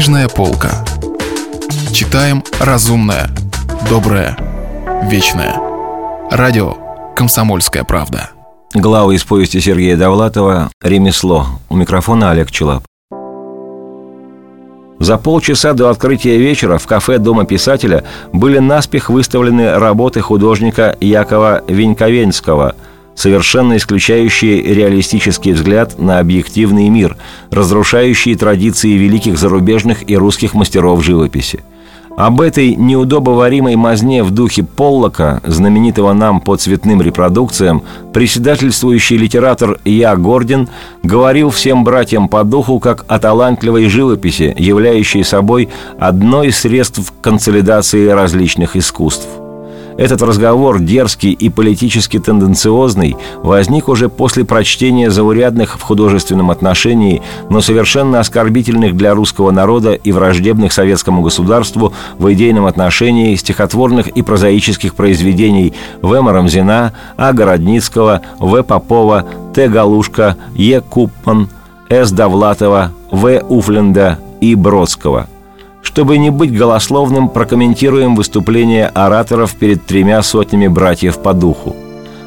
Книжная полка. Читаем разумное, доброе, вечное. Радио «Комсомольская правда». Глава из повести Сергея Довлатова «Ремесло». У микрофона Олег Челап. За полчаса до открытия вечера в кафе Дома писателя были наспех выставлены работы художника Якова Веньковенского – совершенно исключающие реалистический взгляд на объективный мир, разрушающие традиции великих зарубежных и русских мастеров живописи. Об этой неудобоваримой мазне в духе Поллока, знаменитого нам по цветным репродукциям, председательствующий литератор Я Гордин говорил всем братьям по духу как о талантливой живописи, являющей собой одно из средств консолидации различных искусств – этот разговор, дерзкий и политически тенденциозный, возник уже после прочтения заурядных в художественном отношении, но совершенно оскорбительных для русского народа и враждебных советскому государству в идейном отношении стихотворных и прозаических произведений В. Марамзина, А. Городницкого, В. Попова, Т. Галушка, Е. Купман, С. Довлатова, В. Уфленда и Бродского – чтобы не быть голословным, прокомментируем выступление ораторов перед тремя сотнями братьев по духу.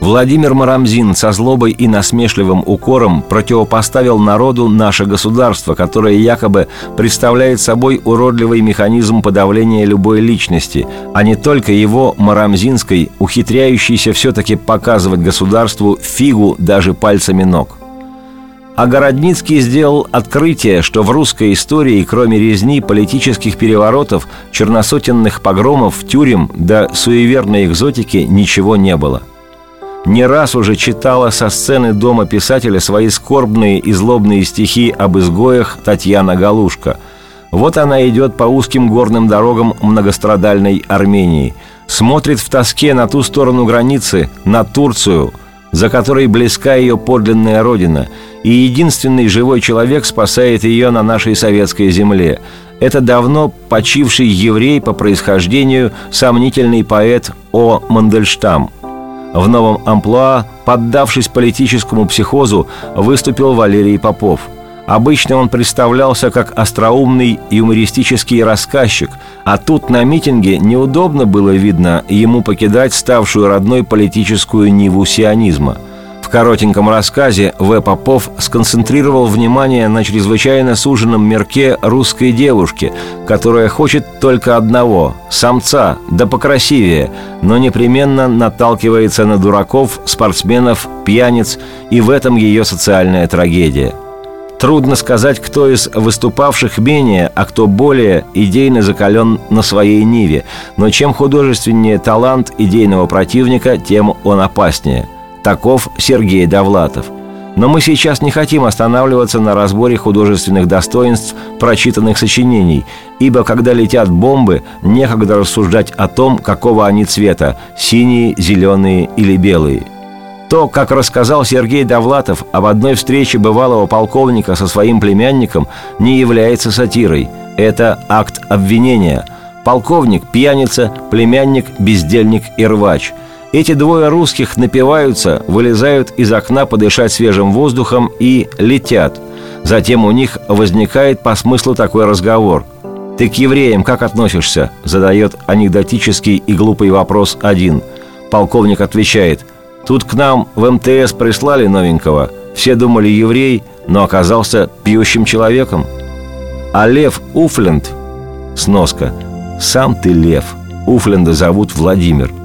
Владимир Марамзин со злобой и насмешливым укором противопоставил народу наше государство, которое якобы представляет собой уродливый механизм подавления любой личности, а не только его марамзинской, ухитряющейся все-таки показывать государству фигу даже пальцами ног. А Городницкий сделал открытие, что в русской истории, кроме резни, политических переворотов, черносотенных погромов, тюрем да суеверной экзотики ничего не было. Не раз уже читала со сцены дома писателя свои скорбные и злобные стихи об изгоях Татьяна Галушка. Вот она идет по узким горным дорогам многострадальной Армении, смотрит в тоске на ту сторону границы, на Турцию, за которой близка ее подлинная родина – и единственный живой человек спасает ее на нашей советской земле. Это давно почивший еврей по происхождению, сомнительный поэт О. Мандельштам. В новом амплуа, поддавшись политическому психозу, выступил Валерий Попов – Обычно он представлялся как остроумный юмористический рассказчик, а тут на митинге неудобно было видно ему покидать ставшую родной политическую ниву сионизма – коротеньком рассказе В. Попов сконцентрировал внимание на чрезвычайно суженном мерке русской девушки, которая хочет только одного – самца, да покрасивее, но непременно наталкивается на дураков, спортсменов, пьяниц, и в этом ее социальная трагедия. Трудно сказать, кто из выступавших менее, а кто более идейно закален на своей ниве, но чем художественнее талант идейного противника, тем он опаснее – Таков Сергей Довлатов. Но мы сейчас не хотим останавливаться на разборе художественных достоинств прочитанных сочинений, ибо когда летят бомбы, некогда рассуждать о том, какого они цвета – синие, зеленые или белые. То, как рассказал Сергей Довлатов об одной встрече бывалого полковника со своим племянником, не является сатирой. Это акт обвинения. Полковник – пьяница, племянник – бездельник и рвач – эти двое русских напиваются, вылезают из окна подышать свежим воздухом и летят. Затем у них возникает по смыслу такой разговор. «Ты к евреям как относишься?» – задает анекдотический и глупый вопрос один. Полковник отвечает. «Тут к нам в МТС прислали новенького. Все думали еврей, но оказался пьющим человеком». А Лев Уфленд – сноска. «Сам ты Лев». Уфленда зовут Владимир –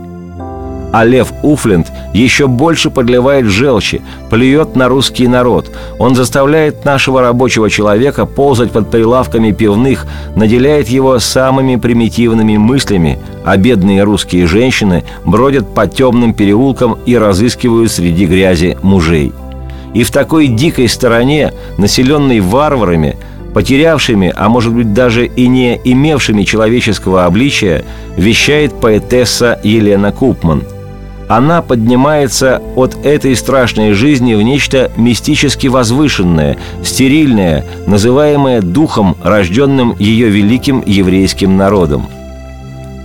а Лев Уфленд еще больше подливает желчи, плюет на русский народ. Он заставляет нашего рабочего человека ползать под прилавками пивных, наделяет его самыми примитивными мыслями, а бедные русские женщины бродят по темным переулкам и разыскивают среди грязи мужей. И в такой дикой стороне, населенной варварами, потерявшими, а может быть даже и не имевшими человеческого обличия, вещает поэтесса Елена Купман – она поднимается от этой страшной жизни в нечто мистически возвышенное, стерильное, называемое духом, рожденным ее великим еврейским народом.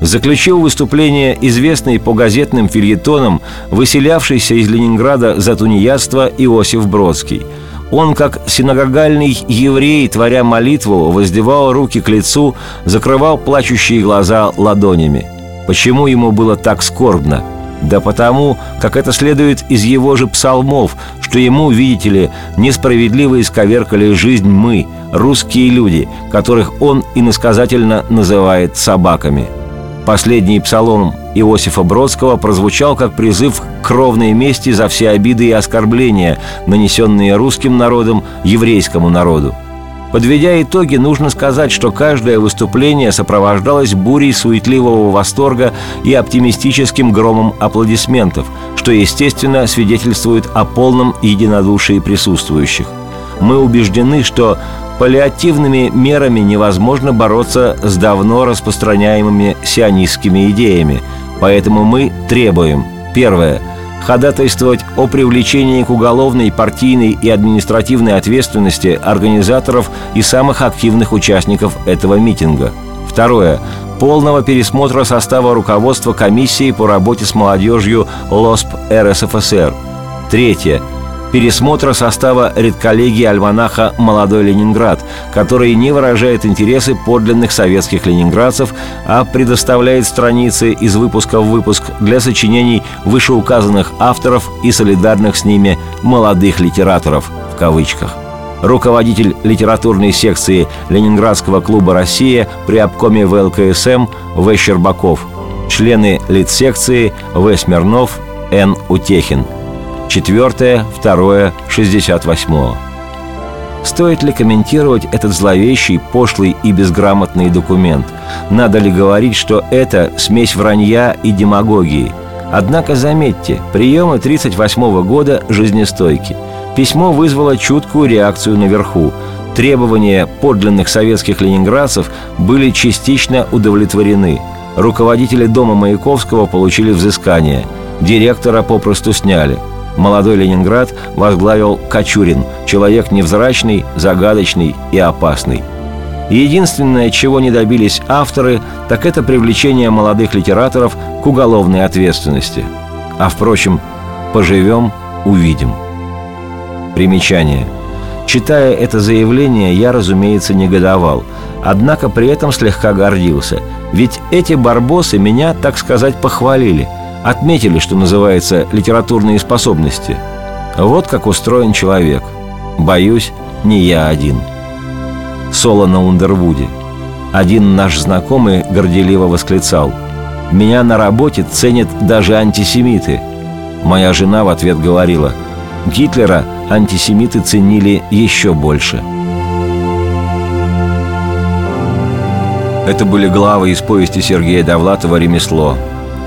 Заключил выступление известный по газетным фильетонам, выселявшийся из Ленинграда за тунеядство Иосиф Бродский. Он, как синагогальный еврей, творя молитву, воздевал руки к лицу, закрывал плачущие глаза ладонями. Почему ему было так скорбно? Да потому, как это следует из его же псалмов, что ему, видите ли, несправедливо исковеркали жизнь мы, русские люди, которых он иносказательно называет собаками. Последний псалом Иосифа Бродского прозвучал как призыв к кровной мести за все обиды и оскорбления, нанесенные русским народом еврейскому народу. Подведя итоги, нужно сказать, что каждое выступление сопровождалось бурей суетливого восторга и оптимистическим громом аплодисментов, что, естественно, свидетельствует о полном единодушии присутствующих. Мы убеждены, что паллиативными мерами невозможно бороться с давно распространяемыми сионистскими идеями, поэтому мы требуем, первое – ходатайствовать о привлечении к уголовной, партийной и административной ответственности организаторов и самых активных участников этого митинга. Второе. Полного пересмотра состава руководства комиссии по работе с молодежью ЛОСП РСФСР. Третье пересмотра состава редколлегии альманаха «Молодой Ленинград», который не выражает интересы подлинных советских ленинградцев, а предоставляет страницы из выпуска в выпуск для сочинений вышеуказанных авторов и солидарных с ними «молодых литераторов» в кавычках руководитель литературной секции Ленинградского клуба «Россия» при обкоме ВЛКСМ В. Щербаков, члены литсекции В. Смирнов, Н. Утехин – Четвертое, второе, шестьдесят восьмого. Стоит ли комментировать этот зловещий, пошлый и безграмотный документ? Надо ли говорить, что это смесь вранья и демагогии? Однако заметьте, приемы 1938 года жизнестойки. Письмо вызвало чуткую реакцию наверху. Требования подлинных советских ленинградцев были частично удовлетворены. Руководители дома Маяковского получили взыскание. Директора попросту сняли – молодой Ленинград возглавил Кочурин, человек невзрачный, загадочный и опасный. единственное, чего не добились авторы, так это привлечение молодых литераторов к уголовной ответственности. А впрочем, поживем – увидим. Примечание. Читая это заявление, я, разумеется, негодовал, однако при этом слегка гордился. Ведь эти барбосы меня, так сказать, похвалили – Отметили, что называется, литературные способности. Вот как устроен человек. Боюсь, не я один. Соло на Ундервуде. Один наш знакомый горделиво восклицал. «Меня на работе ценят даже антисемиты». Моя жена в ответ говорила. Гитлера антисемиты ценили еще больше. Это были главы из повести Сергея Довлатова «Ремесло».